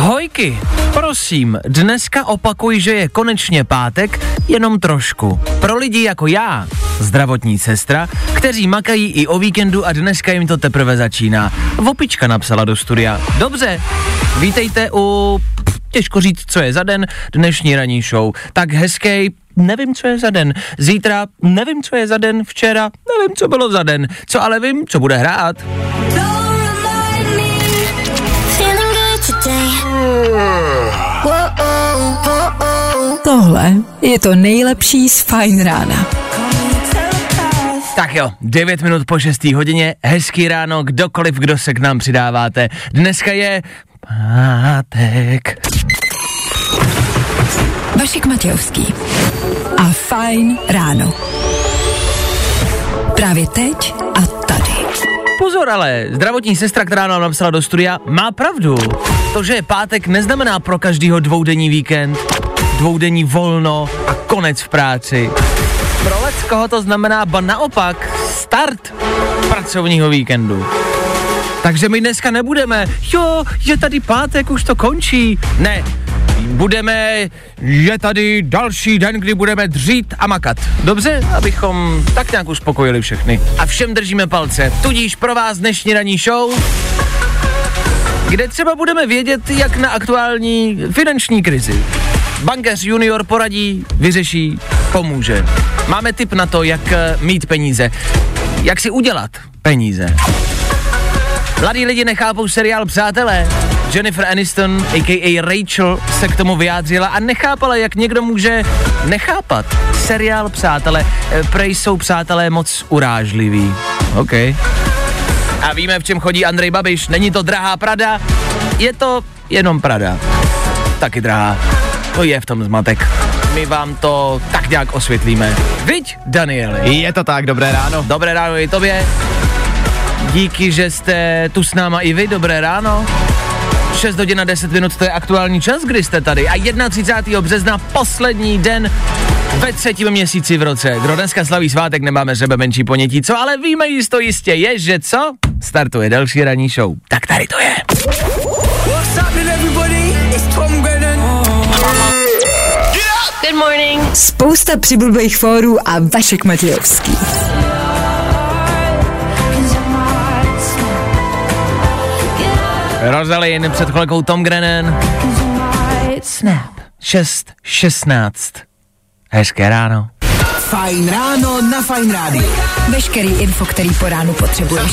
Hojky, prosím, dneska opakuj, že je konečně pátek, jenom trošku. Pro lidi jako já, zdravotní sestra, kteří makají i o víkendu a dneska jim to teprve začíná. Vopička napsala do studia. Dobře, vítejte u... Těžko říct, co je za den, dnešní ranní show. Tak hezký, nevím, co je za den. Zítra, nevím, co je za den. Včera, nevím, co bylo za den. Co ale vím, co bude hrát. Don't Tohle je to nejlepší z Fajn rána. Tak jo, 9 minut po 6. hodině, hezký ráno, kdokoliv, kdo se k nám přidáváte. Dneska je pátek. Vašek Matějovský a Fajn ráno. Právě teď. Pozor ale, zdravotní sestra, která nám napsala do studia, má pravdu. To, že je pátek, neznamená pro každýho dvoudenní víkend, dvoudenní volno a konec v práci. Pro koho to znamená ba naopak start pracovního víkendu. Takže my dneska nebudeme, jo, je tady pátek, už to končí. Ne, budeme, je tady další den, kdy budeme dřít a makat. Dobře, abychom tak nějak uspokojili všechny. A všem držíme palce. Tudíž pro vás dnešní ranní show, kde třeba budeme vědět, jak na aktuální finanční krizi. Bankéř junior poradí, vyřeší, pomůže. Máme tip na to, jak eh, mít peníze. Jak si udělat peníze. Mladí lidi nechápou seriál Přátelé. Jennifer Aniston, a.k.a. Rachel, se k tomu vyjádřila a nechápala, jak někdo může nechápat. Seriál Přátelé. Eh, Prej jsou přátelé moc urážliví. OK. A víme, v čem chodí Andrej Babiš. Není to drahá Prada, je to jenom Prada. Taky drahá. To je v tom zmatek. My vám to tak nějak osvětlíme. Viď, Danieli? Je to tak, dobré ráno. Dobré ráno i tobě. Díky, že jste tu s náma i vy. Dobré ráno. 6 hodin a 10 minut, to je aktuální čas, kdy jste tady. A 31. března, poslední den ve třetím měsíci v roce. Kdo dneska slaví svátek, nemáme sebe menší ponětí, co ale víme jisto jistě je, že co? Startuje další ranní show. Tak tady to je. Good morning. Spousta přibulbých fórů a Vašek Matějovský. Rosalind před chvilkou Tom Grennan. Snap. 6, 16. Hezké ráno. Fajn ráno na Fajn rádiu. Veškerý info, který po ránu potřebuješ.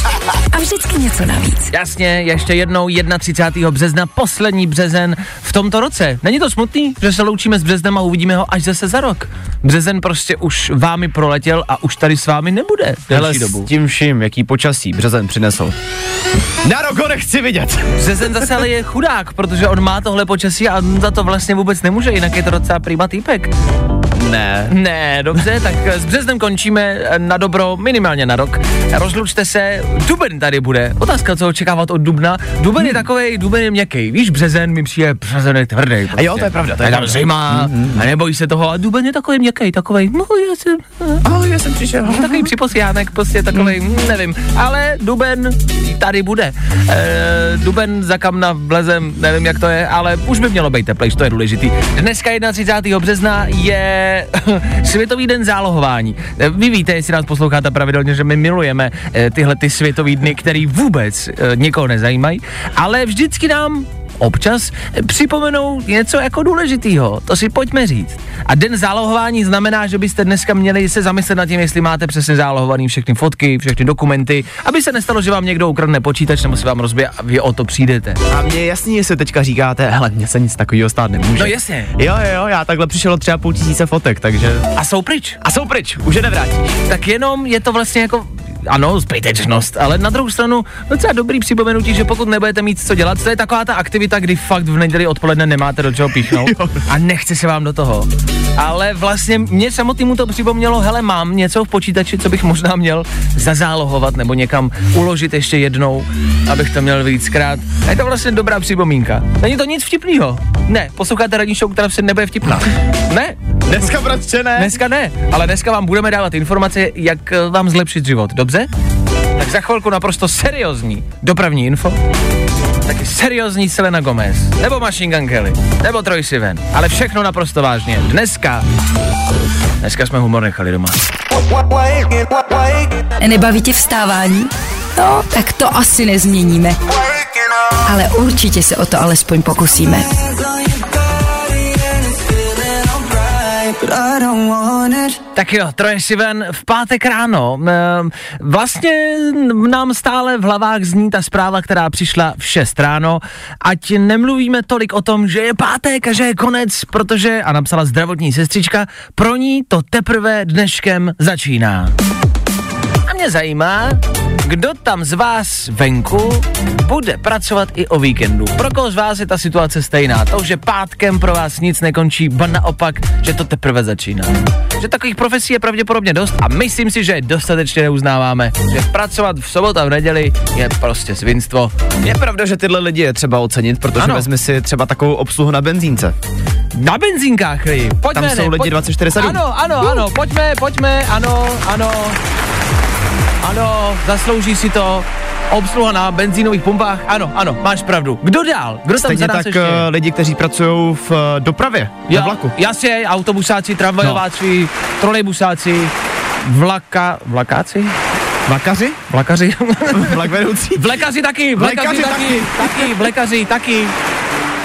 A vždycky něco navíc. Jasně, ještě jednou 31. března, poslední březen v tomto roce. Není to smutný, že se loučíme s březnem a uvidíme ho až zase za rok. Březen prostě už vámi proletěl a už tady s vámi nebude Hele, delší s dobu. tím vším, jaký počasí březen přinesl. Na rok ho nechci vidět. Březen zase ale je chudák, protože on má tohle počasí a on za to vlastně vůbec nemůže, jinak je to docela prima týpek. Ne. Ne, dobře, tak s březnem končíme na dobro minimálně na rok. Rozlučte se, duben tady bude. Otázka, co očekávat od dubna. Duben je takovej, duben je měkký. Víš, březen mi přijde, březen je tvrdý. A jo, to je pravda, to je tam zima a nebojí se toho. A duben je takový měkký, takový, no já jsem, Oh, já jsem přišel. takový připosjánek, prostě takový, mm. nevím. Ale duben tady bude. E, duben za kamna vlezem, nevím jak to je, ale už by mělo být teplejš, to je důležitý. Dneska 31. března je Světový den zálohování. E, Vy víte, jestli nás posloucháte pravidelně, že my milujeme e, tyhle ty světový dny, který vůbec e, nikoho nezajímají, ale vždycky nám občas připomenou něco jako důležitýho. To si pojďme říct. A den zálohování znamená, že byste dneska měli se zamyslet nad tím, jestli máte přesně zálohovaný všechny fotky, všechny dokumenty, aby se nestalo, že vám někdo ukradne počítač nebo si vám rozbije a vy o to přijdete. A mě jasně, jestli teďka říkáte, hele, mně se nic takového stát nemůže. No jasně. Jo, jo, jo, já takhle přišel třeba půl tisíce fotek, takže... A jsou pryč. A jsou pryč, už je nevrátíš. Tak jenom je to vlastně jako ano, zbytečnost, ale na druhou stranu docela dobrý připomenutí, že pokud nebudete mít co dělat, to je taková ta aktivita, kdy fakt v neděli odpoledne nemáte do čeho píchnout a nechce se vám do toho. Ale vlastně mě samotnému to připomnělo, hele, mám něco v počítači, co bych možná měl zazálohovat nebo někam uložit ještě jednou, abych to měl víckrát. A je to vlastně dobrá připomínka. Není to nic vtipného. Ne, posloucháte radní show, která se nebude vtipná. Ne, Dneska, bratře, ne? Dneska ne, ale dneska vám budeme dávat informace, jak eh, vám zlepšit život, dobře? Tak za chvilku naprosto seriózní dopravní info, taky seriózní Selena Gomez, nebo Machine Gun Kelly, nebo Troy Sivan, ale všechno naprosto vážně. Dneska, dneska jsme humor nechali doma. Nebaví tě vstávání? No, tak to asi nezměníme. Ale určitě se o to alespoň pokusíme. Tak jo, Troje Sivan v pátek ráno. Vlastně nám stále v hlavách zní ta zpráva, která přišla v 6 ráno. Ať nemluvíme tolik o tom, že je pátek a že je konec, protože, a napsala zdravotní sestřička, pro ní to teprve dneškem začíná. Mě zajímá, kdo tam z vás venku bude pracovat i o víkendu. Pro koho z vás je ta situace stejná? To, že pátkem pro vás nic nekončí, ba naopak, že to teprve začíná. Že takových profesí je pravděpodobně dost a myslím si, že je dostatečně neuznáváme. Že pracovat v sobotu a v neděli je prostě svinstvo. Je pravda, že tyhle lidi je třeba ocenit, protože Ano. vezmi si třeba takovou obsluhu na benzínce. Na benzínkách, lidi. Pojďme, Tam jsou ne, lidi pojď- 24/7. Ano, ano, ano, pojďme, pojďme, ano, ano. Ano, zaslouží si to. Obsluha na benzínových pumpách, ano, ano, máš pravdu. Kdo dál? Kdo tam Stejně za nás tak ještě? uh, lidi, kteří pracují v uh, dopravě, Jo, na vlaku. Jasně, autobusáci, tramvajováci, no. trolejbusáci, vlaka, vlakáci? Vlakaři? Vlakaři? Vlak vedoucí? Vlekaři taky, vlekaři Vlekaři taky, taky, vlekaři taky.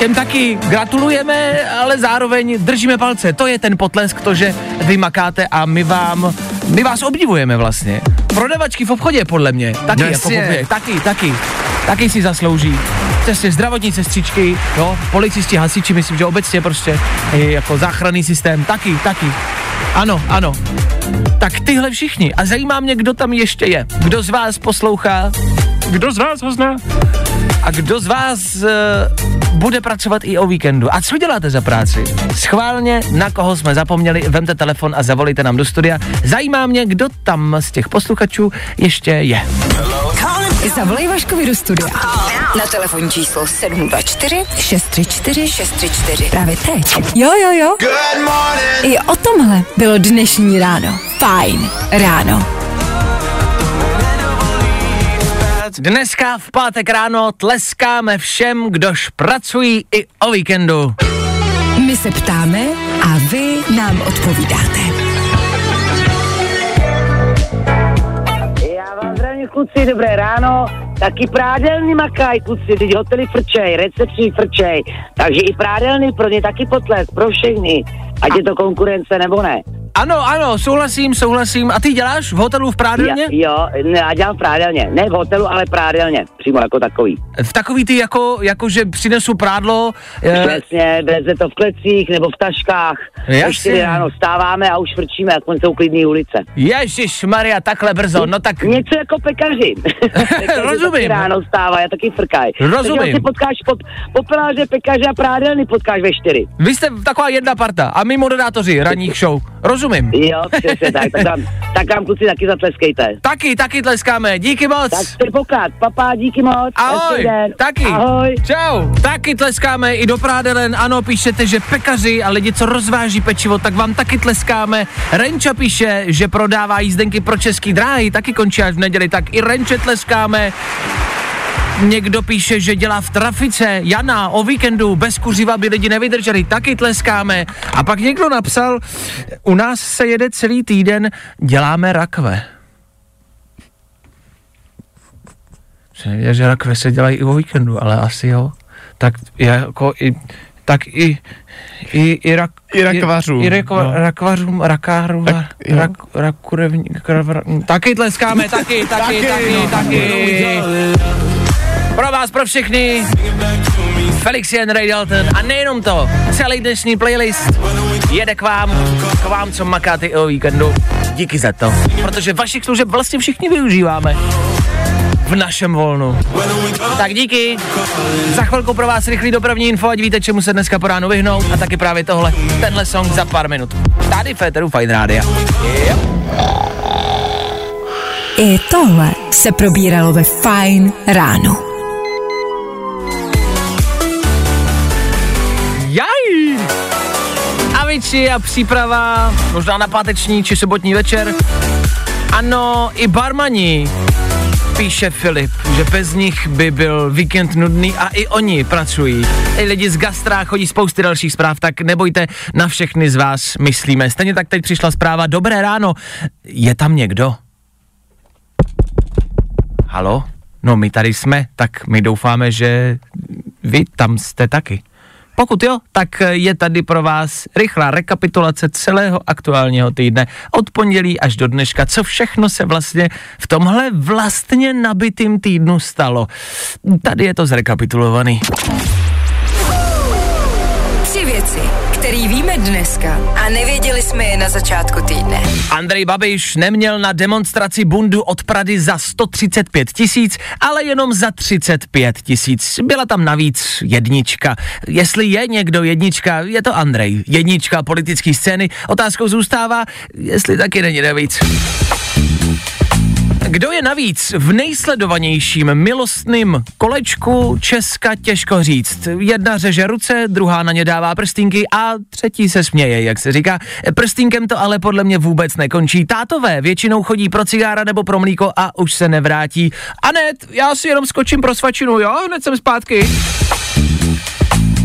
Těm taky gratulujeme, ale zároveň držíme palce. To je ten potlesk, to, že vy makáte a my vám, my vás obdivujeme vlastně. Prodavačky v obchodě, podle mě, taky No jako obě, taky, taky, taky si zaslouží. Přesně zdravotní sestřičky, jo, policisti, hasiči, myslím, že obecně prostě i jako záchranný systém, taky, taky. Ano, ano. Tak tyhle všichni. A zajímá mě, kdo tam ještě je. Kdo z vás poslouchá? Kdo z vás ho zná? A kdo z vás uh, bude pracovat i o víkendu? A co děláte za práci? Schválně, na koho jsme zapomněli, vemte telefon a zavolejte nám do studia. Zajímá mě, kdo tam z těch posluchačů ještě je. Zavolej Vaškovi do studia. Na telefonní číslo 724 634 634. Právě teď. Jo, jo, jo. I o tomhle bylo dnešní ráno. Fajn ráno. Dneska v pátek ráno tleskáme všem, kdož pracují i o víkendu. My se ptáme a vy nám odpovídáte. Já vám zdravím kluci, dobré ráno. Taky prádelny makaj, kluci, teď hotely frčej, recepční frčej. Takže i prádelny pro ně taky potlesk, pro všechny. Ať je to konkurence nebo ne. Ano, ano, souhlasím, souhlasím. A ty děláš v hotelu v Prádelně? Já, jo, ne, já dělám prádelně. Ne v hotelu, ale prádelně. Přímo jako takový. V takový ty jako, jako že přinesu prádlo. Eh, Přesně, veze to v klecích nebo v taškách. Jasně. Ráno stáváme a už frčíme, jak jsou klidný ulice. Ježíš Maria, takhle brzo, no tak Něco jako pekaři. pekaři Rozumím. Ráno stávají a taky frkají. Rozumím. Takže potkáš po, popeláře, pekaře a prádelny potkáš ve čtyři. vy jste taková jedna parta a my moderátoři ranních show. Rozumím. Jo, přesně tak. Tak vám, tak vám kluci taky zatleskejte. Taky, taky tleskáme, díky moc. Tak jste poklad. Papa, díky moc. Ahoj, taky. Ahoj. Čau. Taky tleskáme i do Prádelen. Ano, píšete, že pekaři a lidi, co rozváží pečivo, tak vám taky tleskáme. Renča píše, že prodává jízdenky pro český dráhy, taky končí až v neděli, tak i Renče tleskáme. Někdo píše, že dělá v trafice, Jana, o víkendu, bez kuřiva by lidi nevydrželi, taky tleskáme. A pak někdo napsal, u nás se jede celý týden, děláme rakve. Nevěděl, že rakve se dělají i o víkendu, ale asi jo. Tak jako i, tak i, i, i, rak, I rakvařům, I, i rakva, no. rakvařům, rakářům, Tak, rak, rak, rakurevní, kravra- taky tleskáme, taky, taky, taky, taky. Pro vás, pro všechny. Felix Jen, Ray Dalton a nejenom to, celý dnešní playlist jede k vám, k vám, co makáte i o víkendu. díky za to, protože vašich služeb vlastně všichni využíváme v našem volnu. Tak díky. Za chvilku pro vás rychlý dopravní info, ať víte, čemu se dneska po ránu vyhnout a taky právě tohle, tenhle song za pár minut. Tady Féteru Fine Rádia. Yep. I tohle se probíralo ve Fine ráno. Aviči a příprava, možná na páteční či sobotní večer. Ano, i barmani, píše Filip, že bez nich by byl víkend nudný a i oni pracují. I lidi z gastra chodí spousty dalších zpráv, tak nebojte, na všechny z vás myslíme. Stejně tak teď přišla zpráva, dobré ráno, je tam někdo? Halo? No my tady jsme, tak my doufáme, že vy tam jste taky. Pokud jo, tak je tady pro vás rychlá rekapitulace celého aktuálního týdne od pondělí až do dneška, co všechno se vlastně v tomhle vlastně nabitým týdnu stalo. Tady je to zrekapitulovaný. Které víme dneska a nevěděli jsme je na začátku týdne. Andrej Babiš neměl na demonstraci bundu od Prady za 135 tisíc, ale jenom za 35 tisíc. Byla tam navíc jednička. Jestli je někdo jednička, je to Andrej. Jednička politické scény. Otázkou zůstává, jestli taky není navíc. Kdo je navíc v nejsledovanějším milostným kolečku Česka těžko říct. Jedna řeže ruce, druhá na ně dává prstínky a třetí se směje, jak se říká. Prstínkem to ale podle mě vůbec nekončí. Tátové většinou chodí pro cigára nebo pro mlíko a už se nevrátí. Anet, já si jenom skočím pro svačinu, jo, hned jsem zpátky.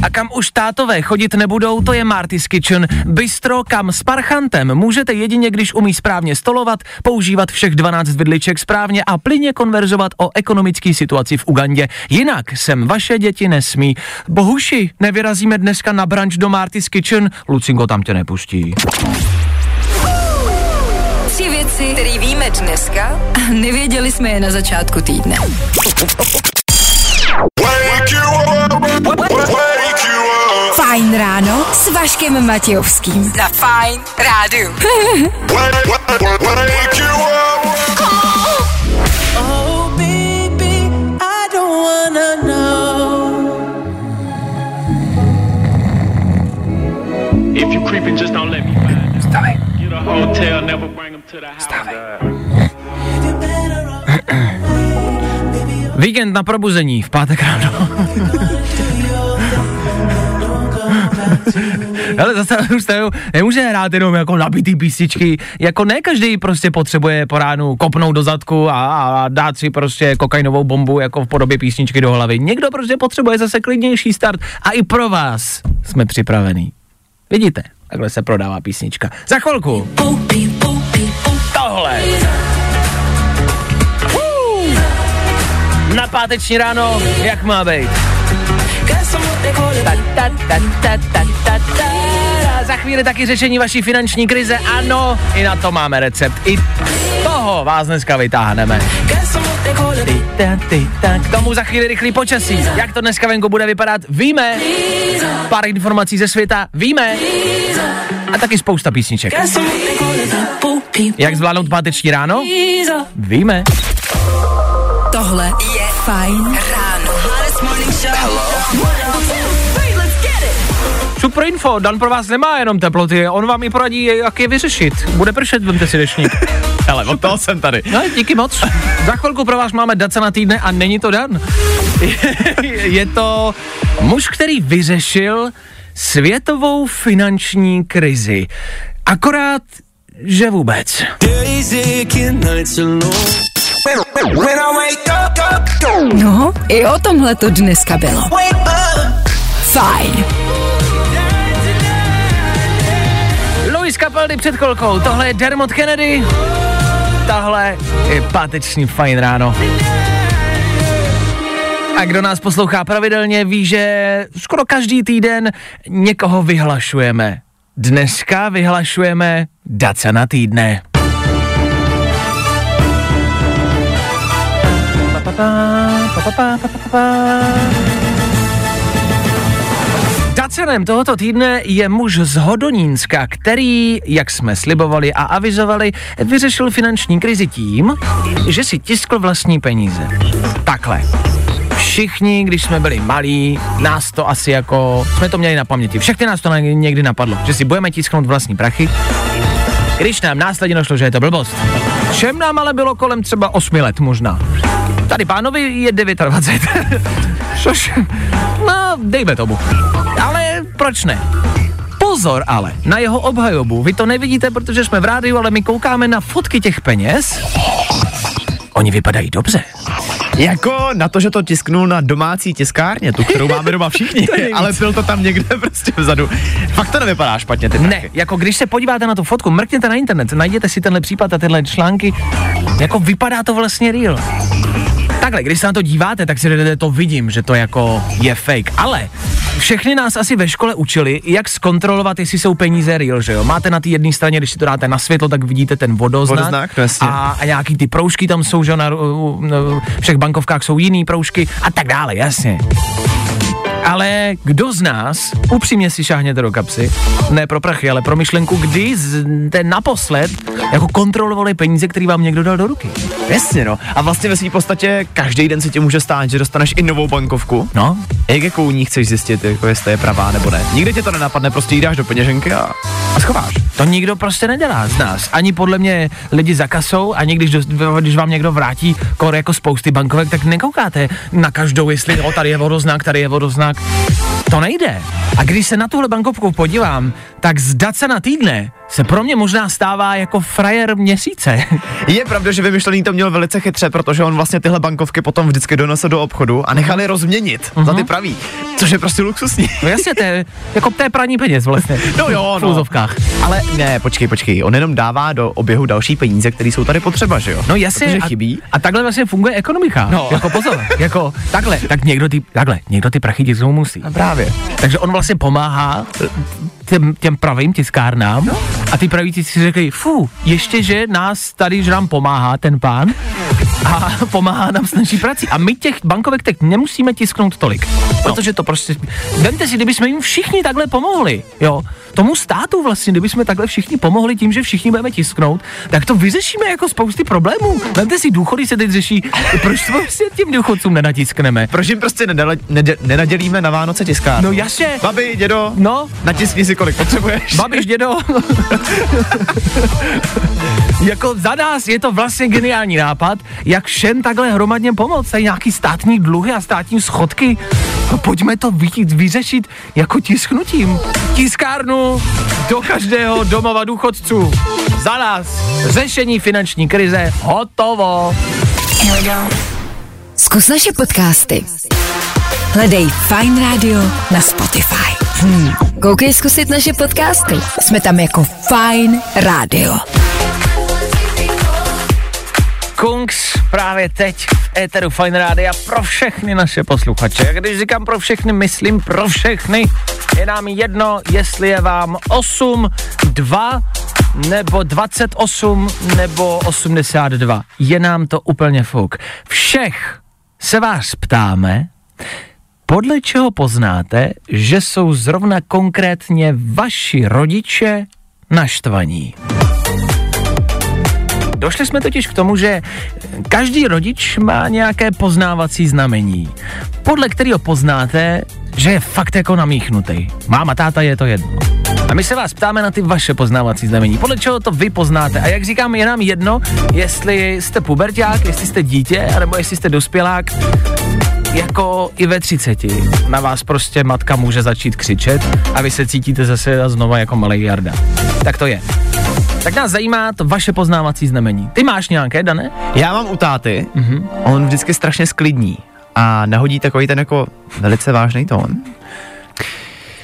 A kam už tátové chodit nebudou, to je Marty's Kitchen. Bistro, kam s parchantem můžete jedině, když umí správně stolovat, používat všech 12 vidliček správně a plyně konverzovat o ekonomické situaci v Ugandě. Jinak sem vaše děti nesmí. Bohuši, nevyrazíme dneska na branč do Marty's Kitchen, Lucinko tam tě nepustí. Tři věci, které víme dneska a nevěděli jsme je na začátku týdne. Fajn ráno s Vaškem Matějovským. Na Fajn rádu. If you creeping, just don't let me find out. Get a hotel, never bring them to the house. Víkend na probuzení v pátek ráno. Ale zase druhou stranu nemůže hrát jenom jako nabitý písničky, jako ne každý prostě potřebuje po ránu kopnout do zadku a, a dát si prostě kokainovou bombu jako v podobě písničky do hlavy. Někdo prostě potřebuje zase klidnější start a i pro vás jsme připravení. Vidíte, takhle se prodává písnička. Za chvilku. Tohle. Uh. Na páteční ráno, jak má být? Ta, ta, ta. Za chvíli taky řešení vaší finanční krize. Ano, i na to máme recept. I toho vás dneska vytáhneme. K tomu za chvíli rychlý počasí. Jak to dneska venku bude vypadat, víme. Pár informací ze světa, víme. A taky spousta písniček. Jak zvládnout páteční ráno? Víme. Tohle je Fajn ráno. Super info, Dan pro vás nemá jenom teploty, on vám i poradí, jak je vyřešit. Bude pršet, vemte si dešník. Ale od toho jsem tady. No, díky moc. Za chvilku pro vás máme Dace na týdne a není to Dan. je to muž, který vyřešil světovou finanční krizi. Akorát, že vůbec. No, i o tomhle to dneska bylo. Fajn. Capaldi před chvilkou, tohle je Dermot Kennedy, tahle je páteční fajn ráno. A kdo nás poslouchá pravidelně, ví, že skoro každý týden někoho vyhlašujeme. Dneska vyhlašujeme Daca na týdne. Pa, pa, pa, pa, pa, pa, pa, pa. Dacenem tohoto týdne je muž z Hodonínska, který, jak jsme slibovali a avizovali, vyřešil finanční krizi tím, že si tiskl vlastní peníze. Takhle. Všichni, když jsme byli malí, nás to asi jako, jsme to měli na paměti. Všechny nás to někdy napadlo, že si budeme tisknout vlastní prachy, když nám následně došlo, že je to blbost. Všem nám ale bylo kolem třeba 8 let možná. Tady pánovi je 29. Což, no, dejme tomu. Proč ne? Pozor ale, na jeho obhajobu. Vy to nevidíte, protože jsme v rádiu, ale my koukáme na fotky těch peněz. Oni vypadají dobře. Jako na to, že to tisknul na domácí tiskárně, tu, kterou máme doma všichni, ale byl to tam někde prostě vzadu. Fakt to nevypadá špatně, ty Ne, jako když se podíváte na tu fotku, mrkněte na internet, najděte si tenhle případ a tyhle články, jako vypadá to vlastně real. Takhle, když se na to díváte, tak si řeknete, to vidím, že to jako je fake. Ale všechny nás asi ve škole učili, jak zkontrolovat, jestli jsou peníze real, že jo? Máte na té jedné straně, když si to dáte na světlo, tak vidíte ten vodoznak. Vodoznak, no a, a nějaký ty proužky tam jsou, že jo, na, u- na všech bankovkách jsou jiný proužky a tak dále, jasně. Ale kdo z nás, upřímně si šáhněte do kapsy, ne pro prachy, ale pro myšlenku, kdy ten naposled jako kontrolovali peníze, který vám někdo dal do ruky. Jasně no. A vlastně ve své podstatě každý den se ti může stát, že dostaneš i novou bankovku. No, Jak jako u ní chceš zjistit, jako jestli je pravá nebo ne. Nikde tě to nenapadne, prostě jí dáš do peněženky a, a schováš. to nikdo prostě nedělá z nás. Ani podle mě lidi za kasou, ani když, dost, když vám někdo vrátí kor jako spousty bankovek, tak nekoukáte na každou, jestli o, tady je vodoznak, tady je vodoznak. To nejde. A když se na tuhle bankovku podívám, tak zdat se na týdne se pro mě možná stává jako frajer měsíce. Je pravda, že vymyšlený to měl velice chytře, protože on vlastně tyhle bankovky potom vždycky donesl do obchodu a nechali rozměnit za ty pravý, což je prostě luxusní. No jasně, to je, jako je praní peněz vlastně. No jo, v no. úzovkách. Ale ne, počkej, počkej, on jenom dává do oběhu další peníze, které jsou tady potřeba, že jo? No jasně. Protože a, chybí. A takhle vlastně funguje ekonomika. No. Jako pozor, jako takhle, tak někdo ty, takhle, někdo ty prachy musí. A právě. Takže on vlastně pomáhá těm, těm pravým tiskárnám no. a ty praví si řekli, fu, ještě, že nás tady, že nám pomáhá ten pán a pomáhá nám s naší prací. A my těch bankovek teď nemusíme tisknout tolik, protože to prostě, vemte si, kdybychom jim všichni takhle pomohli, jo, tomu státu vlastně, kdybychom takhle všichni pomohli tím, že všichni budeme tisknout, tak to vyřešíme jako spousty problémů. Vemte si, důchody se teď řeší, proč to prostě těm důchodcům nenatiskneme. Proč jim prostě nedele, nede, nenadělíme na Vánoce tiskár? No jasně, Babi, dědo, no, natiskni si kolik potřebuješ. Babiš, dědo. jako za nás je to vlastně geniální nápad, jak všem takhle hromadně pomoct. Tady nějaký státní dluhy a státní schodky. No pojďme to vy, vyřešit jako tisknutím. Tiskárnu do každého domova důchodců. Za nás řešení finanční krize hotovo. Zkus naše podcasty. Hledej Fine Radio na Spotify. Hmm. Koukej zkusit naše podcasty. Jsme tam jako Fine Radio. Kungs právě teď v éteru Fine Rádia pro všechny naše posluchače. A když říkám pro všechny, myslím pro všechny. Je nám jedno, jestli je vám 8, 2 nebo 28 nebo 82. Je nám to úplně fuk. Všech se vás ptáme, podle čeho poznáte, že jsou zrovna konkrétně vaši rodiče naštvaní. Došli jsme totiž k tomu, že každý rodič má nějaké poznávací znamení, podle kterého poznáte, že je fakt jako namíchnutý. Máma, táta, je to jedno. A my se vás ptáme na ty vaše poznávací znamení. Podle čeho to vy poznáte? A jak říkám, je nám jedno, jestli jste puberták, jestli jste dítě, anebo jestli jste dospělák. Jako i ve 30 na vás prostě matka může začít křičet a vy se cítíte zase znova jako malý jarda. Tak to je. Tak nás zajímá to vaše poznávací znamení. Ty máš nějaké, Dané? Já mám u táty, Mhm. mm-hmm. on vždycky strašně sklidní a nahodí takový ten jako velice vážný tón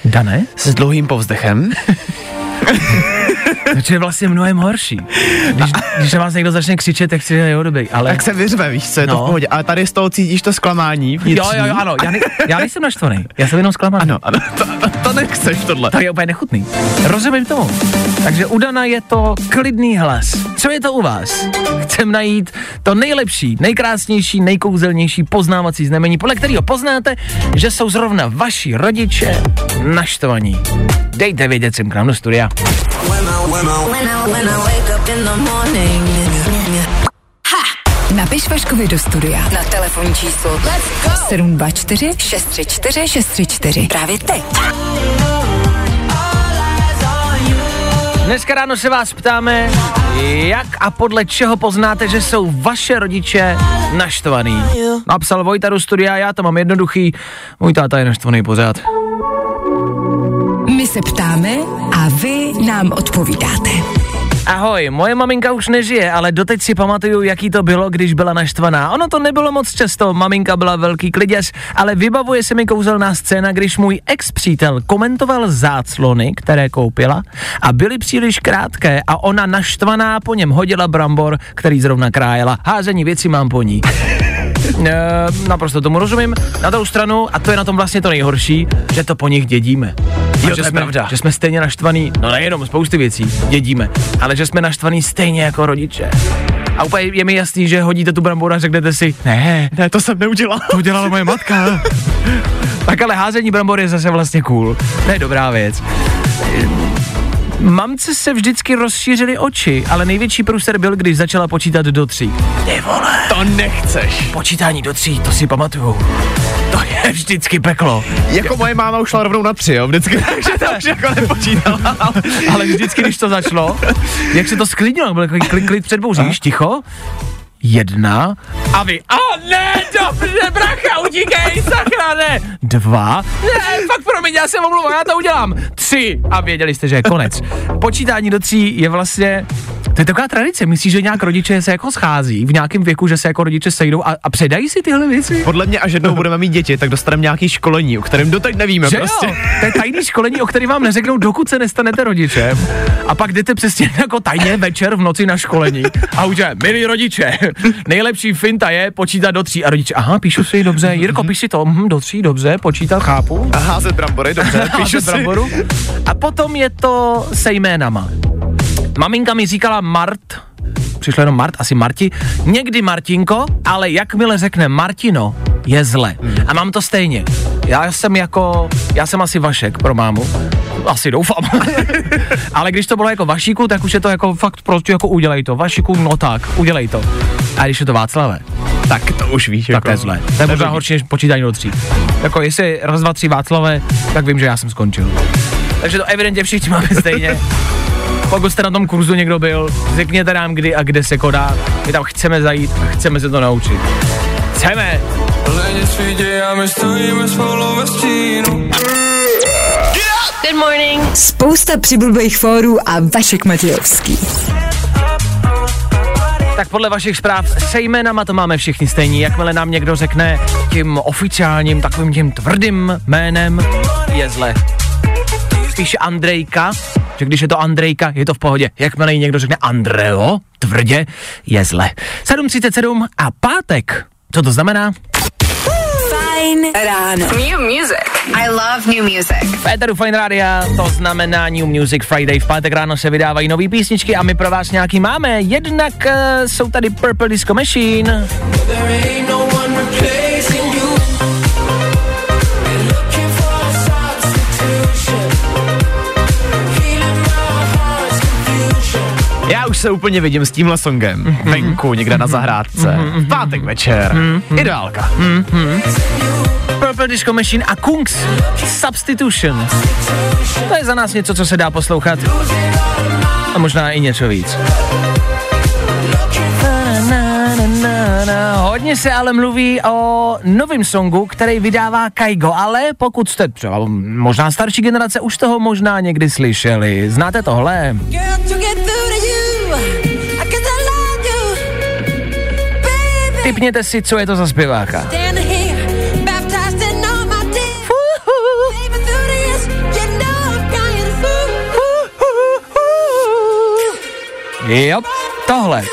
Dané? s dlouhým povzdechem. To je vlastně mnohem horší. Když, když na vás někdo začne křičet, tak si jo, dobrý, ale... Tak se vyřve, víš co, je to No. v pohodě. Ale tady z toho cítíš to zklamání jo, vnitřní. jo, jo, ano, já, ne, já nejsem naštvaný, já jsem jenom zklamaný. Ano, ano, to, to, to nechceš tohle. To je úplně nechutný. Rozumím tomu. Takže u Dana je to klidný hlas. Co je to u vás? Chcem najít to nejlepší, nejkrásnější, nejkouzelnější poznávací znamení, podle kterého poznáte, že jsou zrovna vaši rodiče naštvaní. Dejte vědět sem k nám do studia. Napiš Vaškovi do studia na telefonní číslo 724 634 634. Právě teď. Dneska ráno se vás ptáme, jak a podle čeho poznáte, že jsou vaše rodiče naštvaný. Napsal Vojta do studia, já to mám jednoduchý, můj táta je naštvaný pořád. My se ptáme a vy nám odpovídáte. Ahoj, moje maminka už nežije, ale doteď si pamatuju, jaký to bylo, když byla naštvaná. Ono to nebylo moc často, maminka byla velký kliděs, ale vybavuje se mi kouzelná scéna, když můj ex-přítel komentoval záclony, které koupila a byly příliš krátké a ona naštvaná po něm hodila brambor, který zrovna krájela. Házení věci mám po ní. E, naprosto tomu rozumím. Na druhou stranu, a to je na tom vlastně to nejhorší, že to po nich dědíme. Jo, že to je jsme, pravda. že jsme stejně naštvaný, no nejenom spousty věcí, dědíme, ale že jsme naštvaný stejně jako rodiče. A úplně je mi jasný, že hodíte tu bramboru a řeknete si, ne, Ne, to jsem neudělal. to udělala moje matka. tak ale házení brambor je zase vlastně cool. To je dobrá věc. Mamce se vždycky rozšířily oči, ale největší průser byl, když začala počítat do tří. Ty vole, To nechceš. počítání do tří, to si pamatuju. To je vždycky peklo. Jako moje máma už šla rovnou na tři, jo, vždycky, takže to už jako nepočítala. Ale vždycky, když to začalo, jak se to sklidnilo, byl takový klid, klid před bouří, ticho, jedna a vy, a ne, dobře, bracha, utíkej, sakra, ne, dva, ne, fakt promiň, já se omluvám, já to udělám, tři a věděli jste, že je konec. Počítání do tří je vlastně, to je taková tradice, myslíš, že nějak rodiče se jako schází v nějakém věku, že se jako rodiče sejdou a, a předají si tyhle věci? Podle mě, až jednou budeme mít děti, tak dostaneme nějaký školení, o kterém doteď nevíme Že prostě. jo, to je tajný školení, o který vám neřeknou, dokud se nestanete rodičem. A pak jdete přesně jako tajně večer v noci na školení a už je, milí rodiče, nejlepší finta je počítat do tří. A rodiče, aha, píšu si, dobře, Jirko, píš si to, hm, do tří, dobře, počítat, chápu. A házet brambory, dobře, píšu si. bramboru. A potom je to se jménama. Maminka mi říkala Mart, přišlo jenom Mart, asi Marti, někdy Martinko, ale jakmile řekne Martino, je zle. A mám to stejně. Já jsem jako, já jsem asi Vašek pro mámu. Asi doufám. ale když to bylo jako Vašíku, tak už je to jako fakt prostě jako udělej to. Vašíku, no tak, udělej to. A když je to Václavé, Tak to už víš, tak jako. to je zle. To je možná horší než počítání do tří. Jako jestli raz, dva, tři Václave, tak vím, že já jsem skončil. Takže to evidentně všichni máme stejně. Pokud jste na tom kurzu někdo byl, řekněte nám kdy a kde se kodá. My tam chceme zajít a chceme se to naučit. Chceme! Good morning. Spousta přibulbých fórů a Vašek Matějovský. Tak podle vašich zpráv se jménama to máme všichni stejní. Jakmile nám někdo řekne tím oficiálním, takovým tím tvrdým jménem, je zle. Spíše Andrejka, že když je to Andrejka, je to v pohodě. Jakmile jí někdo řekne Andreo, tvrdě, je zle. 7.37 a pátek. Co to znamená? Fajn ráno. New music. I love new music. Fine Rádia to znamená New Music Friday. V pátek ráno se vydávají nové písničky a my pro vás nějaký máme. Jednak uh, jsou tady Purple Disco Machine. Já už se úplně vidím s tímhle songem. Mhm. Venku, někde na zahrádce. V pátek večer. Mhm. Ideálka. Purple Disco Machine a Kungs Substitution. To je za nás něco, co se dá poslouchat. A možná i něco víc. Hodně se ale mluví o novém songu, který vydává Kaigo, ale pokud jste třeba možná starší generace, už toho možná někdy slyšeli. Znáte tohle? Typněte si, co je to za zpěváka. Jo, tohle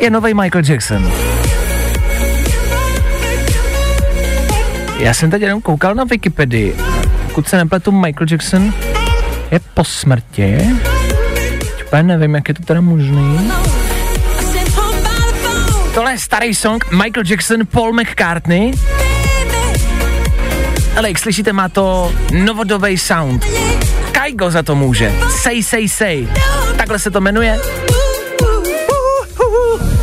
je nový Michael Jackson. Já jsem teď jenom koukal na Wikipedii. Pokud se nepletu, Michael Jackson je po smrti. Úplně nevím, jak je to teda možný. Tohle je starý song Michael Jackson, Paul McCartney. Ale jak slyšíte, má to novodobý sound. Kaigo za to může. Say, say, say. Takhle se to jmenuje.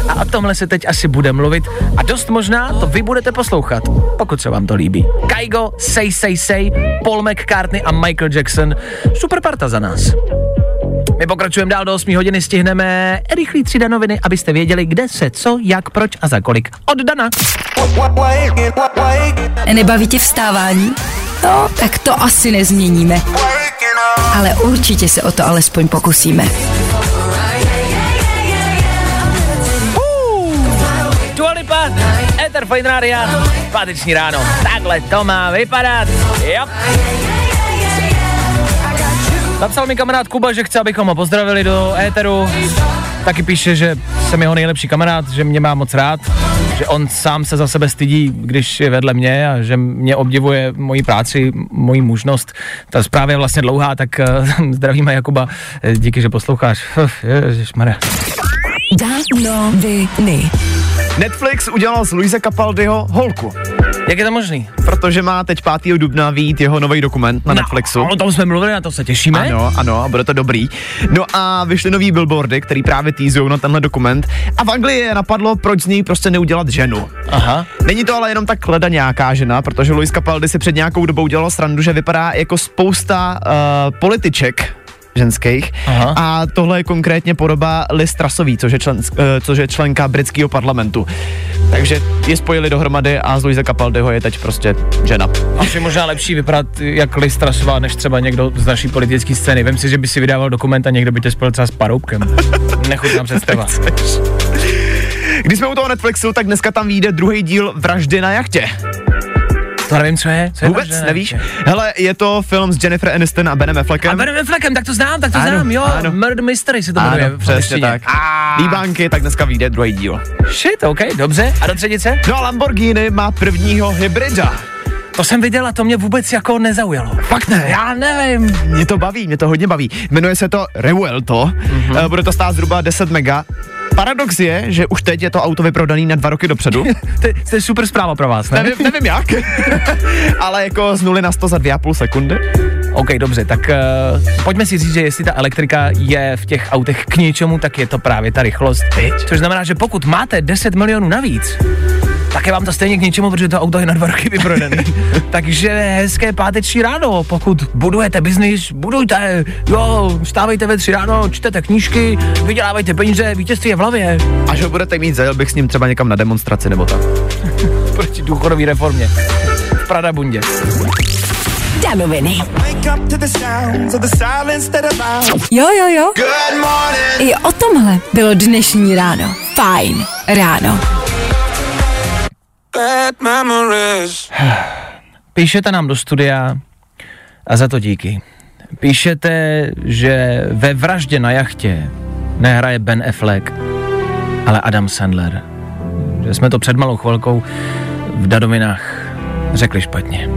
A o tomhle se teď asi bude mluvit a dost možná to vy budete poslouchat, pokud se vám to líbí. Kaigo, Say Say Say, Paul McCartney a Michael Jackson. Super parta za nás. My pokračujeme dál do 8 hodiny, stihneme rychlý tři danoviny, abyste věděli, kde se, co, jak, proč a za kolik. Od Dana. Nebaví tě vstávání? No, tak to asi nezměníme. Ale určitě se o to alespoň pokusíme. Dua Lipa, Ether Fine Radio, páteční ráno. Takhle to má vypadat. Jo. Napsal mi kamarád Kuba, že chce, abychom ho pozdravili do éteru. Taky píše, že jsem jeho nejlepší kamarád, že mě má moc rád, že on sám se za sebe stydí, když je vedle mě a že mě obdivuje moji práci, moji mužnost. Ta zpráva je vlastně dlouhá, tak uh, zdravíme Jakuba. Eh, Díky, že posloucháš. Ježišmarja. Netflix udělal z Luise Capaldiho holku, Jak je to možný? protože má teď 5. dubna výjít jeho nový dokument na Netflixu. No, o tom jsme mluvili, na to se těšíme. Ano, ano, a bude to dobrý. No a vyšly nový billboardy, který právě týzují na tenhle dokument a v Anglii je napadlo, proč z něj prostě neudělat ženu. Aha. Není to ale jenom tak kleda nějaká žena, protože Luis Capaldi si před nějakou dobou dělal srandu, že vypadá jako spousta uh, političek ženských. Aha. A tohle je konkrétně podoba Liz Trasový, což je, člen, uh, což je členka britského parlamentu. Takže je spojili dohromady a z Luise Capaldiho je teď prostě žena. Je možná lepší vypadat jak Listrasová, než třeba někdo z naší politické scény. Vem si, že by si vydával dokument a někdo by tě spojil třeba s Paroubkem. Nechutná představa. Když jsme u toho Netflixu, tak dneska tam vyjde druhý díl Vraždy na jachtě. To nevím, co je. Co je Vůbec možné? nevíš? Hele, je to film s Jennifer Aniston a Benem Affleckem. A Benem Affleckem, tak to znám, tak to Ano, znám, jo. ano. Murder Mystery se to jmenuje. Ano, přesně tak. Líbánky, tak dneska vyjde druhý díl. Shit, OK, dobře. A do třetice? No a Lamborghini má prvního hybrida. To jsem viděl a to mě vůbec jako nezaujalo. Fakt ne. Já nevím. Mě to baví, mě to hodně baví. Jmenuje se to Revuelto, mm-hmm. bude to stát zhruba 10 mega. Paradox je, že už teď je to auto vyprodaný na dva roky dopředu. To, je- to je super zpráva pro vás, ne? nevím, nevím jak, ale jako z 0 na 100 za 2,5 sekundy. OK, dobře, tak uh, pojďme si říct, že jestli ta elektrika je v těch autech k něčemu, tak je to právě ta rychlost. Což znamená, že pokud máte 10 milionů navíc, tak je vám to stejně k něčemu, protože to auto je na dva roky vyprodaný. Takže hezké páteční ráno, pokud budujete biznis, budujte, jo, stávejte ve tři ráno, čtete knížky, vydělávejte peníze, vítězství je v hlavě Až ho budete mít, zajel bych s ním třeba někam na demonstraci nebo tak. proti důchodové reformě. V Pradabundě. Danoviny. Jo, jo, jo. I o tomhle bylo dnešní ráno. Fajn ráno. Píšete nám do studia a za to díky. Píšete, že ve vraždě na jachtě nehraje Ben Affleck, ale Adam Sandler. Že jsme to před malou chvilkou v dadovinách řekli špatně.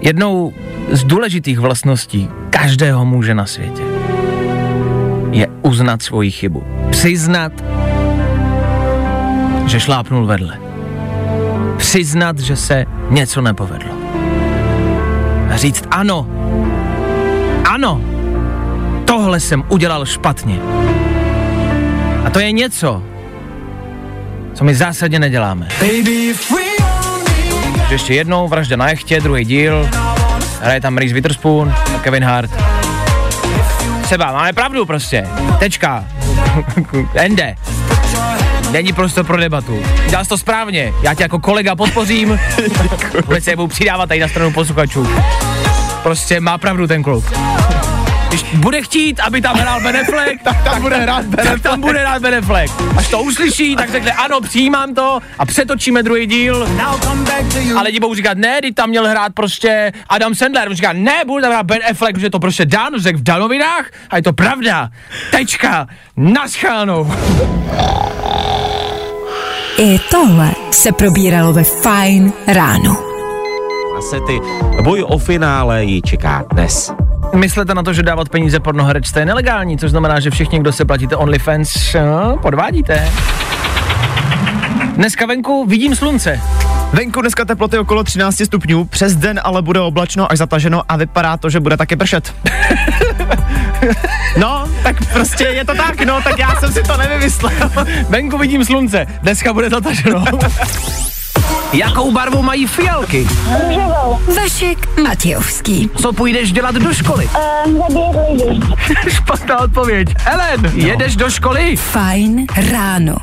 Jednou z důležitých vlastností každého muže na světě je uznat svoji chybu. Přiznat, že šlápnul vedle přiznat, že se něco nepovedlo. A říct ano, ano, tohle jsem udělal špatně. A to je něco, co my zásadně neděláme. Že ještě jednou, vražda na jechtě, druhý díl, hraje tam Reese Witherspoon a Kevin Hart. Třeba, máme pravdu prostě. Tečka. Ende. Není prostor pro debatu. Dělal jsi to správně. Já tě jako kolega podpořím. Vůbec se budu přidávat tady na stranu posluchačů. Prostě má pravdu ten kluk. Když bude chtít, aby tam hrál Ben Affleck, tak tam bude hrát Ben tak tam bude hrát Ben Affleck. Až to uslyší, tak řekne ano, přijímám to a přetočíme druhý díl. A lidi budou říkat, ne, teď tam měl hrát prostě Adam Sandler. On říká, ne, bude tam hrát Ben Affleck, protože to prostě Dan řekl v Danovinách a je to pravda. Tečka. Naschánou. I tohle se probíralo ve Fajn ráno. Asety. Boj o finále ji čeká dnes. myslete na to, že dávat peníze pornoherečce je nelegální, což znamená, že všichni, kdo se platíte OnlyFans, no, podvádíte. Dneska venku vidím slunce. Venku dneska teploty okolo 13 stupňů, přes den ale bude oblačno až zataženo a vypadá to, že bude taky pršet. tak prostě je to tak, no, tak já jsem si to nevymyslel. Venku vidím slunce, dneska bude zataženo. Jakou barvu mají fialky? Vašek Matějovský. Co půjdeš dělat do školy? Zabít lidi. Špatná odpověď. Ellen, jedeš do školy? Fajn ráno.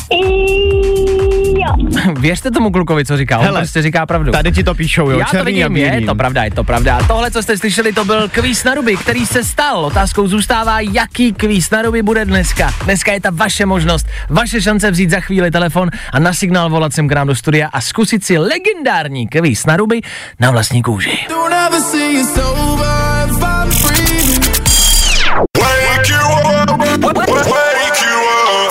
Jo. Věřte tomu klukovi, co říká, on Hele, prostě říká pravdu. Tady ti to píšou, jo, Já to černý a vidím, je bílý. to pravda, je to pravda. Tohle, co jste slyšeli, to byl kvíz na ruby, který se stal. Otázkou zůstává, jaký kvíz na ruby bude dneska. Dneska je ta vaše možnost, vaše šance vzít za chvíli telefon a na signál volat sem k nám do studia a zkusit si legendární kvíz na ruby na vlastní kůži.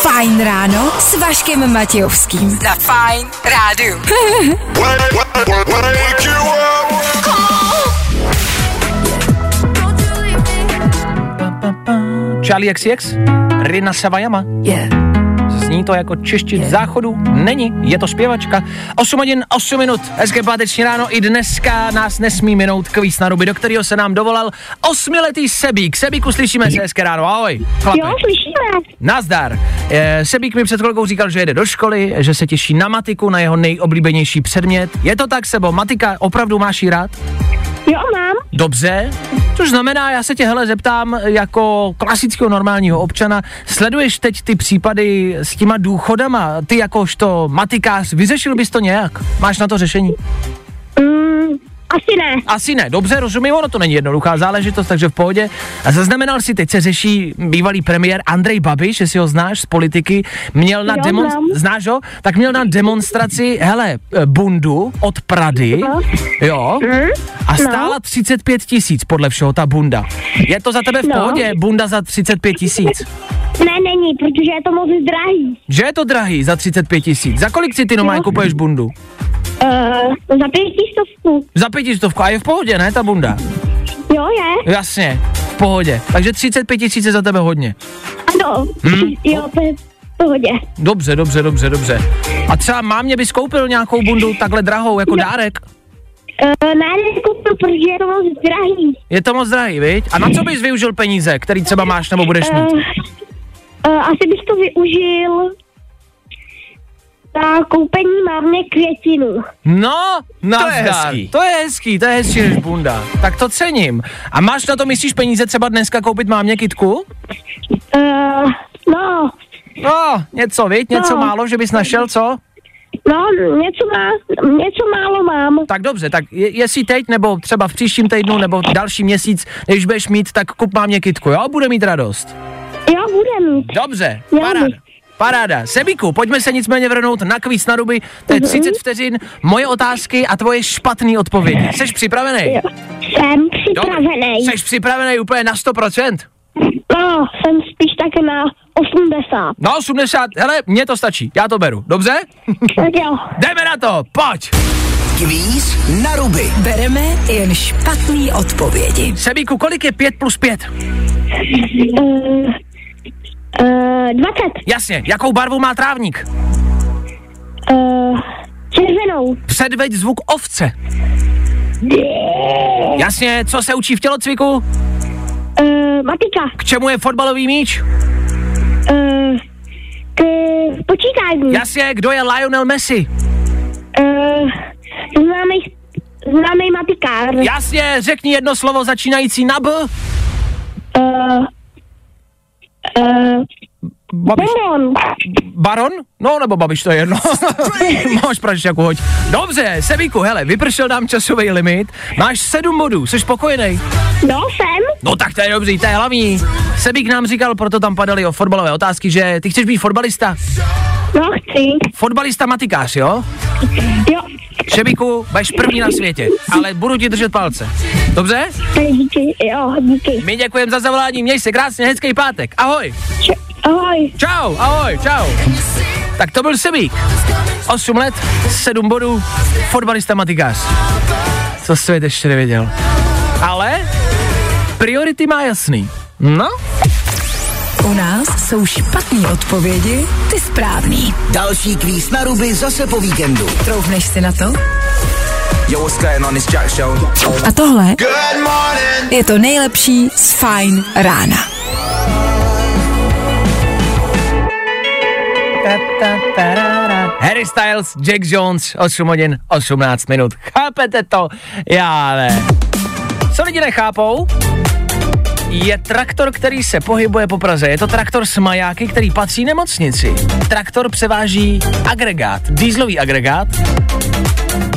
Fajn ráno s Vaškem Matějovským. Za Fajn rádu. Charlie XX, Rina Savajama. Yeah. Zní to jako češtit záchodu? Není, je to zpěvačka. 8 hodin, 8 minut, hezké páteční ráno. I dneska nás nesmí minout kvíz na ruby, do kterého se nám dovolal osmiletý Sebík. Sebíku, slyšíme se, hezké ráno, ahoj. Chlape. Jo, slyšíme. Nazdar. E, Sebík mi před chvilkou říkal, že jede do školy, že se těší na matiku, na jeho nejoblíbenější předmět. Je to tak, Sebo? Matika opravdu máš rád? Jo, mám. Dobře, což znamená, já se tě hele zeptám jako klasického normálního občana, sleduješ teď ty případy s těma důchodama, ty jakožto matikář, vyřešil bys to nějak? Máš na to řešení? Asi ne. Asi ne, dobře, rozumím, ono to není jednoduchá záležitost, takže v pohodě. A zaznamenal si, teď se řeší bývalý premiér Andrej Babiš, jestli ho znáš z politiky, měl na Jo, demon... znám. znáš ho? Tak měl na demonstraci, hele, eh, bundu od Prady, No. jo, a stála 35 tisíc podle všeho ta bunda. Je to za tebe v No. pohodě, bunda za 35 tisíc? Ne, není, protože je to moc drahý. Že je to drahý za 35 tisíc? Za kolik si ty normálně No. kupuješ bundu? Uh, za pětistovku. Za pětistovku a je v pohodě, ne, ta bunda? Jo, je. Jasně, v pohodě. Takže 35 tisíc za tebe hodně. Ano. Hmm? Jo, to je v pohodě. Dobře, dobře, dobře, dobře. A třeba mámě bys koupil nějakou bundu takhle drahou jako dárek? Uh, ne, nekupu, protože je to moc drahý. Je to moc drahý, viď? A na co bys využil peníze, který třeba máš nebo budeš mít? Uh, uh, asi bych to využil na koupení mámě květinu. No, nazdar. hezký. To je hezký, to je hezčí než bunda. Tak to cením. A máš na to, myslíš, peníze třeba dneska koupit mámě kitku? Uh, no, No, něco, viď? Něco No. málo, že bys našel, co? no, něco má, něco málo mám. Tak dobře, tak je, jestli teď, nebo třeba v příštím týdnu, nebo další měsíc, když budeš mít, tak kup mámě kitku, jo? Bude mít radost. Jo, bude mít. Dobře, paráda. Paráda. Sebíku, pojďme se nicméně vrhnout na kvíz na ruby. To je 30 vteřin, moje otázky a tvoje špatné odpovědi. Jsi připravený? Jo. Jsem připravený. Jsi připravený úplně na 100%? No, jsem spíš tak na 80. No 80, hele, mně to stačí, já to beru, dobře? Tak jo. Jdeme na to, pojď! Kvíz na ruby. Bereme jen špatný odpovědi. Sebíku, kolik je 5 plus 5? Uh, uh, 20. Jasně, jakou barvu má trávník? Uh, červenou. Předveď zvuk ovce. Jasně, co se učí v tělocviku? Uh, matika. K čemu je fotbalový míč? Uh, k počítání. Jasně, kdo je Lionel Messi? Uh, známý, známý matikár. Jasně, řekni jedno slovo začínající na B. Uh, uh, Babiš. Bonbon. Baron? No, nebo babiš, to je jedno. Máš pražičku, hoď. Dobře, Sebíku, hele, vypršel nám časový limit. Máš sedm bodů, jsi spokojený? No, jsem. No tak to je dobrý, to je hlavní. Sebík nám říkal, proto tam padaly o fotbalové otázky, že ty chceš být fotbalista. No, chci. Fotbalista matikář, jo? Jo. Šebíku, budeš první na světě, ale budu ti držet palce. Dobře? Díky. Jo, díky. My děkujeme za zavolání, měj se krásně, hezký pátek. Ahoj. Č- ahoj. Čau, ahoj, čau. Tak to byl Sebík. 8 let, 7 bodů, fotbalista matikář. Co svět ještě nevěděl. Ale priority má jasný. No, U nás jsou špatné odpovědi, ty správný. Další kvíz na ruby zase po víkendu. Troufneš si na to? Yo, what's going on? This Jack Show. A tohle je to nejlepší z Fine rána. Harry Styles, Jack Jones, 8 hodin, 18 minut. Chápete to? Já ne. Co lidi nechápou? Je traktor, který se pohybuje po Praze. Je to traktor s majáky, který patří nemocnici. Traktor převáží agregát, dýzlový agregát.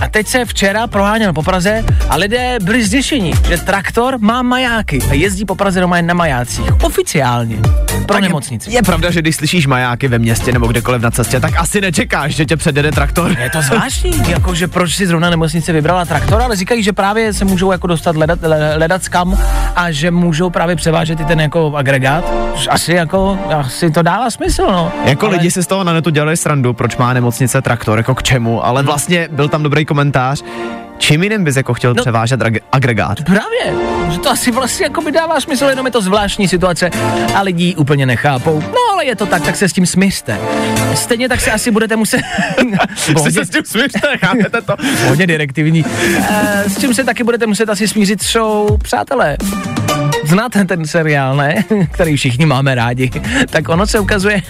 A teď se včera proháněl po Praze a lidé byli zděšení, že traktor má majáky a jezdí po Praze doma jen na majácích. Oficiálně. Pro Tak je- nemocnici. Je pravda, že když slyšíš majáky ve městě nebo kdekoliv na cestě, tak asi nečekáš, že tě předjede traktor. Je to zvláštní, jakože proč si zrovna nemocnice vybrala traktor, ale říkají, že právě se můžou jako dostat ledat, le- ledat kam a že můžou právě převážet i ten jako agregát. Asi jako, asi to dává smysl, no. Jako ale... lidi si z toho na netu dělali srandu, proč má nemocnice traktor, jako k čemu, ale vlastně byl tam dobrý komentář. Čím jiným bys jako chtěl No. převážet ag- agregát? Právě, že to asi vlastně jako by dává smysl, jenom je to zvláštní situace a lidi úplně nechápou. No ale je to tak, tak se s tím smyřte. Stejně tak se asi budete muset... hodně, tím směřte, chápete to? hodně direktivní. E, s čím se taky budete muset asi smířit show Přátelé. Znáte ten seriál, ne? Který všichni máme rádi. Tak ono se ukazuje,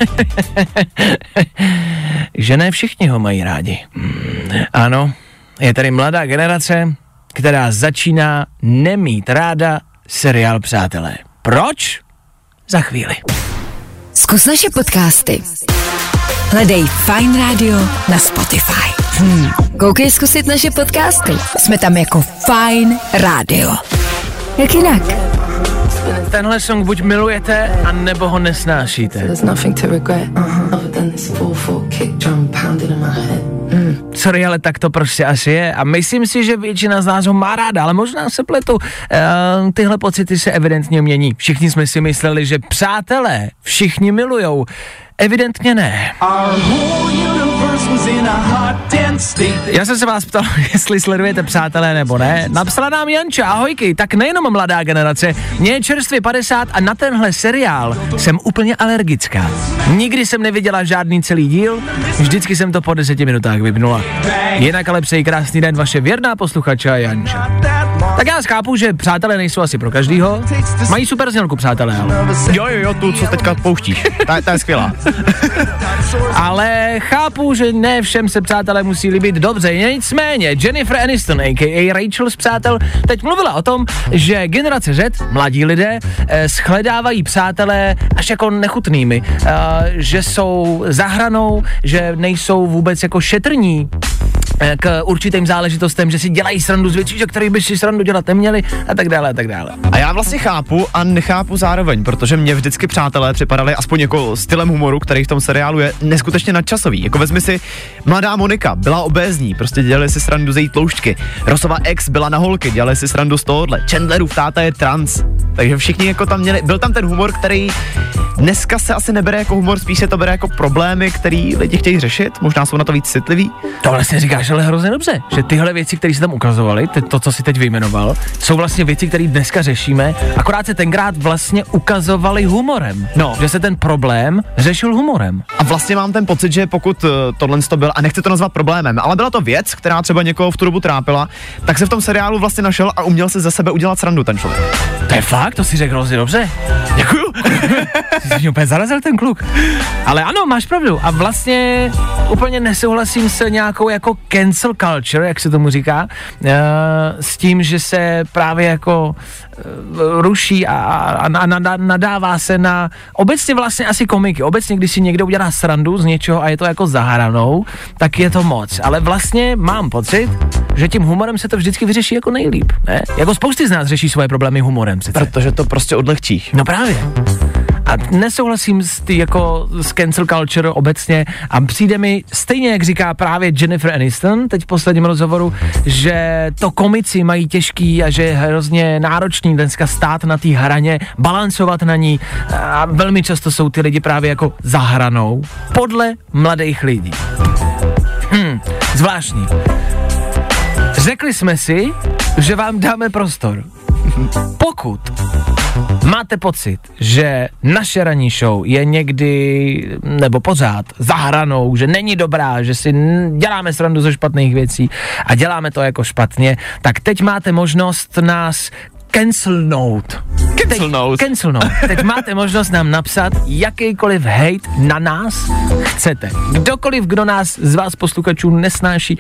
že ne všichni ho mají rádi. Hmm, Ano, je tady mladá generace, která začíná nemít ráda seriál Přátelé. Proč? Za chvíli. Zkus naše podcasty. Hledej Fine Radio na Spotify. Hmm. Koukej zkusit naše podcasty. Jsme tam jako Fine Radio. Jak jinak? Tenhle song buď milujete, a nebo ho nesnášíte. There's head. Sorry, ale tak to prostě asi je. A myslím si, že většina z nás ho má ráda, ale možná se pletu. Uh, tyhle pocity se evidentně mění. Všichni jsme si mysleli, že přátelé všichni milujou. Evidentně ne. Já jsem se vás ptal, jestli sledujete přátelé nebo ne. Napsala nám Janča, ahojky, tak nejenom mladá generace, mě je čerstvě 50 a na tenhle seriál jsem úplně alergická. Nikdy jsem neviděla žádný celý díl, vždycky jsem to po deseti minutách vypnula. Jinak ale přeji krásný den vaše věrná posluchača Janča. Tak já chápu, že přátelé nejsou asi pro každýho. Mají super znělku přátelé, ale. Jo, jo, jo, tu, co teďka pouštíš. Ta, ta je skvělá. Ale chápu, že ne všem se přátelé musí líbit dobře. Nicméně Jennifer Aniston, a.k.a. Rachel z Přátel, teď mluvila o tom, že generace Z, mladí lidé, eh, shledávají přátelé až jako nechutnými, eh, že jsou za hranou, že nejsou vůbec jako šetrní k určitým záležitostem, že si dělají srandu z věcí, že kterých by si srandu dělat neměli a tak dále a tak dále. A já vlastně chápu a nechápu zároveň, protože mě vždycky přátelé připadali aspoň jako stylem humoru, který v tom seriálu je neskutečně nadčasový. Jako vezmi si, mladá Monika byla obézní, prostě dělali si srandu ze její tloušťky. Rosova ex byla na holky, dělali si srandu z tohohle. Chandlerův táta je trans. Takže všichni jako tam měli, byl tam ten humor, který dneska se asi nebere jako humor, spíš se to bere jako problémy, který lidi chtějí řešit, možná jsou na to víc citliví. To vlastně říkáš ale hrozně dobře, že tyhle věci, které se tam ukazovaly, to, co si teď vyjmenoval, jsou vlastně věci, které dneska řešíme, akorát se tenkrát vlastně ukazovaly humorem. No. Že se ten problém řešil humorem. A vlastně mám ten pocit, že pokud uh, tohle to byl, a nechci to nazvat problémem, ale byla to věc, která třeba někoho v tu dobu trápila, tak se v tom seriálu vlastně našel a uměl si ze sebe udělat srandu ten člověk. To je fakt, to si řekl hrozně dobře. Děkuju. Jsi mě úplně zarazil ten kluk. Ale ano, máš pravdu. A vlastně úplně nesouhlasím s nějakou jako cancel culture, jak se tomu říká, uh, s tím, že se právě jako ruší a, a, a nadá, nadává se na obecně vlastně asi komiky. Obecně, když si někdo udělá srandu z něčeho a je to jako zahranou, tak je to moc. Ale vlastně mám pocit, že tím humorem se to vždycky vyřeší jako nejlíp. Ne? Jako spousty z nás řeší svoje problémy humorem přece. Protože to prostě odlehčíš. No právě. A nesouhlasím s, ty, jako, s cancel culture obecně a přijde mi, stejně jak říká právě Jennifer Aniston teď v posledním rozhovoru, že to komici mají těžký a že je hrozně náročný dneska stát na té hraně, balancovat na ní a velmi často jsou ty lidi právě jako za hranou podle mladých lidí. Hm, zvláštní. Řekli jsme si, že vám dáme prostor. Pokud máte pocit, že naše ranní show je někdy, nebo pořád, za hranou, že není dobrá, že si děláme srandu ze špatných věcí a děláme to jako špatně, tak teď máte možnost nás cancelnout. Cancelnout. Teď, cancelnout. Teď máte možnost nám napsat jakýkoliv hate na nás chcete. Kdokoliv, kdo nás z vás posluchačů nesnáší,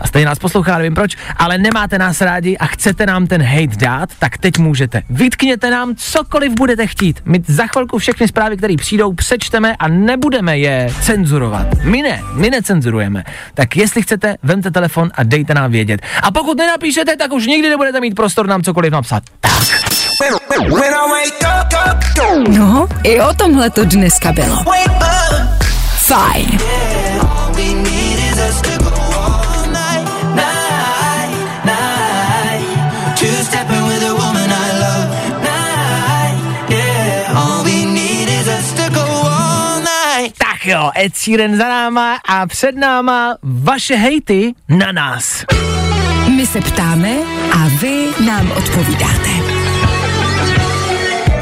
a stejně nás poslouchá, nevím proč, ale nemáte nás rádi a chcete nám ten hate dát, tak teď můžete. Vytkněte nám cokoliv budete chtít. My za chvilku všechny zprávy, které přijdou, přečteme a nebudeme je cenzurovat. My ne, my necenzurujeme. Tak jestli chcete, vemte telefon a dejte nám vědět. A pokud nenapíšete, tak už nikdy nebudete mít prostor nám cokoliv napsat. No, i o tomhle to dneska bylo. Fajn. Tak jo, Ed Sheeran za náma a před náma vaše hejty na nás. My se ptáme a vy nám odpovídáte.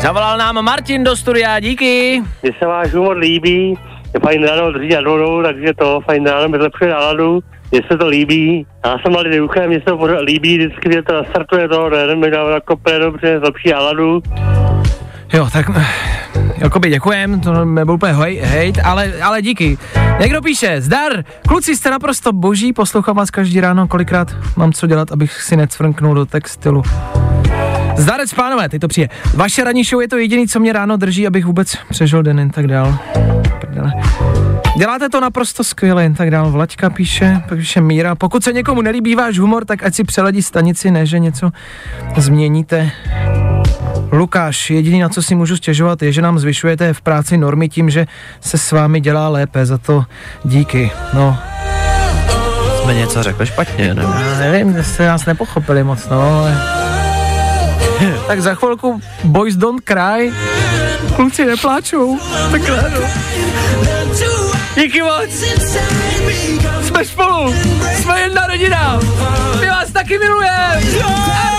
Zavolal nám Martin do studia, díky. Mně se váš humor líbí, je fajn ráno drží nad vodou, takže to fajn ráno mi zlepšuje náladu. Mně se to líbí, já jsem malý duchem, mně se to líbí, vždycky mě to nastartuje to, den mi dá nakope dobře, zlepší náladu. Jo, tak eh, Jakoby děkujem, to nebyl úplně hej, hejt, ale, ale díky. Někdo píše, zdar, kluci jste naprosto boží, poslouchám vás každý ráno, kolikrát mám co dělat, abych si necvrknul do textilu. Zdarec, pánové, teď to přijde. Vaše ranní show je to jediný, co mě ráno drží, abych vůbec přežil den jen tak dál. Prdele. Děláte to naprosto skvěle, jen tak dál. Vlaďka píše, pak píše Míra. Pokud se někomu nelíbí váš humor, tak ať si přeladí stanici, ne, že něco změníte. Lukáš, jediný, na co si můžu stěžovat, je, že nám zvyšujete v práci normy tím, že se s vámi dělá lépe. Za to díky. No, Jsme něco řekli špatně, ne? já nevím, jste nás nepochopili moc, no, ale... tak za chvilku Boys Don't Cry, kluci nepláčou, takhle, no. Díky moc! Jsme spolu! Jsme jedna rodina! My vás taky milujeme!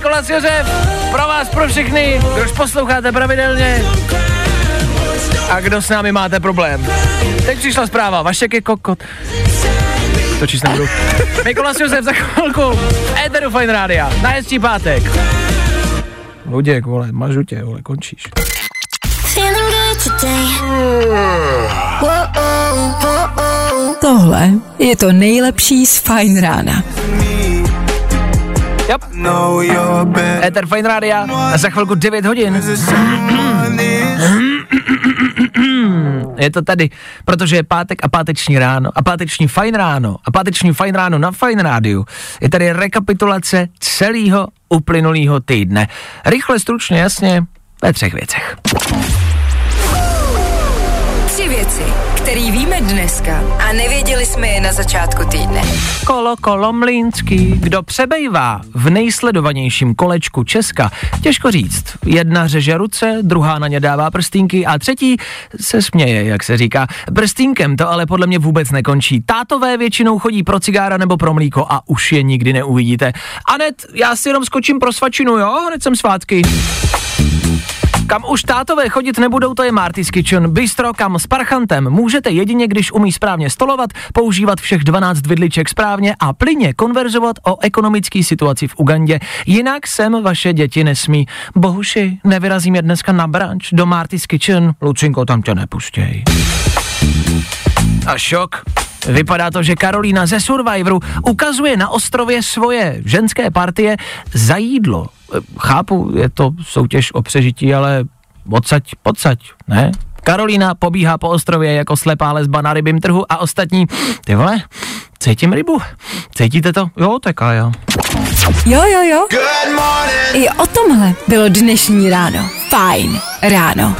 Mikolas Josef, pro vás, pro všechny, kdož posloucháte pravidelně a kdo s námi máte problém. Teď přišla zpráva, Vašek je kokot. To číst nebudu. Mikolas Josef za chvilku. Eteru Fine Rádia. Na hezčí pátek. Luděk, vole, mažu tě, vole, končíš. Tohle je to nejlepší z Fine rána. Yep. Ether Fine Rádia a za chvilku 9 hodin. Je to tady, protože je pátek a páteční ráno a páteční fajn ráno a páteční fajn ráno na Fajn rádiu. Je tady rekapitulace celého uplynulého týdne. Rychle, stručně, jasně, ve třech věcech. Tři věci, které víme dneska a nevěděli jsme je na začátku týdne. Kolo Kolomlínský, kdo přebejvá v nejsledovanějším kolečku Česka, těžko říct. Jedna řeže ruce, druhá na ně dává prstínky a třetí se směje, jak se říká. Prstínkem to ale podle mě vůbec nekončí. Tátové většinou chodí pro cigára nebo pro mlíko a už je nikdy neuvidíte. Anet, já si jenom skočím pro svačinu, jo? Hned jsem svátky. Kam už tátové chodit nebudou, to je Marty's Kitchen. Bistro, kam s parchantem můžete jedině, když umí správně stolovat, používat všech 12 vidliček správně a plyně konverzovat o ekonomické situaci v Ugandě. Jinak sem vaše děti nesmí. Bohuši, nevyrazím je dneska na branč do Marty's Kitchen. Lucinko, tam tě nepustěj. A šok. Vypadá to, že Karolína ze Survivoru ukazuje na ostrově svoje ženské partie za jídlo. E, Chápu, je to soutěž o přežití, ale odsaď, pocať, ne? Karolína pobíhá po ostrově jako slepá lesba na rybím trhu a ostatní, ty vole, cítím rybu. Cítíte to? Jo, tak a jo. Jo, jo, jo. I o tomhle bylo dnešní ráno. Fajn ráno.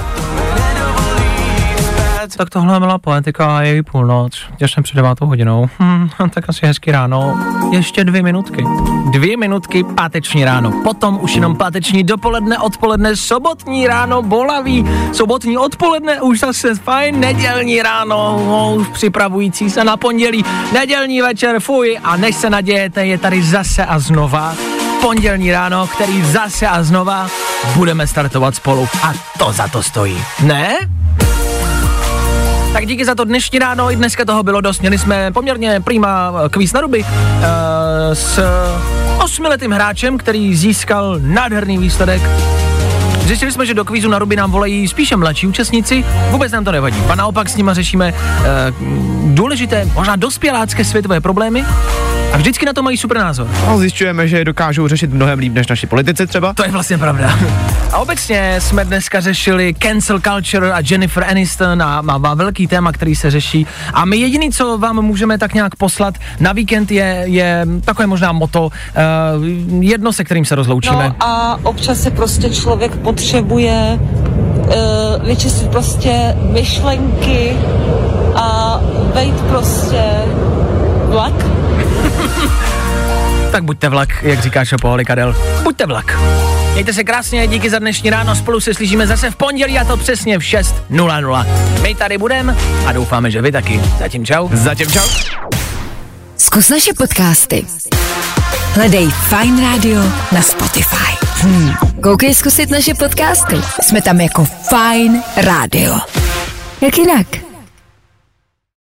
Tak tohle byla poetika a je jí půlnoc, těsně před devátou hodinou. Hm, tak asi hezky ráno. Ještě dvě minutky. Dvě minutky páteční ráno. Potom už jenom páteční dopoledne, odpoledne, sobotní ráno, bolavý. Sobotní odpoledne už zase fajn, nedělní ráno, no, už připravující se na pondělí. Nedělní večer, fuj, a než se nadějete, je tady zase a znova pondělní ráno, který zase a znova budeme startovat spolu. A to za to stojí. Ne? Tak díky za to dnešní ráno, i dneska toho bylo dost. Měli jsme poměrně prýma kvíz na ruby uh, s osmiletým hráčem, který získal nádherný výsledek. Zjistili jsme, že do kvízu na ruby nám volají spíše mladší účastníci, vůbec nám to nevadí. A naopak s nima řešíme uh, důležité, možná dospělácké světové problémy, a vždycky na to mají super názor. No, zjišťujeme, že je dokážou řešit mnohem líp než naši politici třeba. To je vlastně pravda. A obecně jsme dneska řešili cancel culture a Jennifer Aniston a má, má velký téma, který se řeší. A my jediný, co vám můžeme tak nějak poslat na víkend je, je takové možná moto, uh, jedno se kterým se rozloučíme. No a občas se prostě člověk potřebuje uh, vyčistit prostě myšlenky a vejít prostě vlak tak buďte vlak, jak říká Šopoholi Kadel. Buďte vlak. Mějte se krásně, díky za dnešní ráno, spolu se slyšíme zase v pondělí a to přesně v 6.00. My tady budeme a doufáme, že vy taky. Zatím čau. Zatím čau. Zkus naše podcasty. Hledej Fine Radio na Spotify. Hmm. Koukej zkusit naše podcasty. Jsme tam jako Fine Radio. Jak jinak?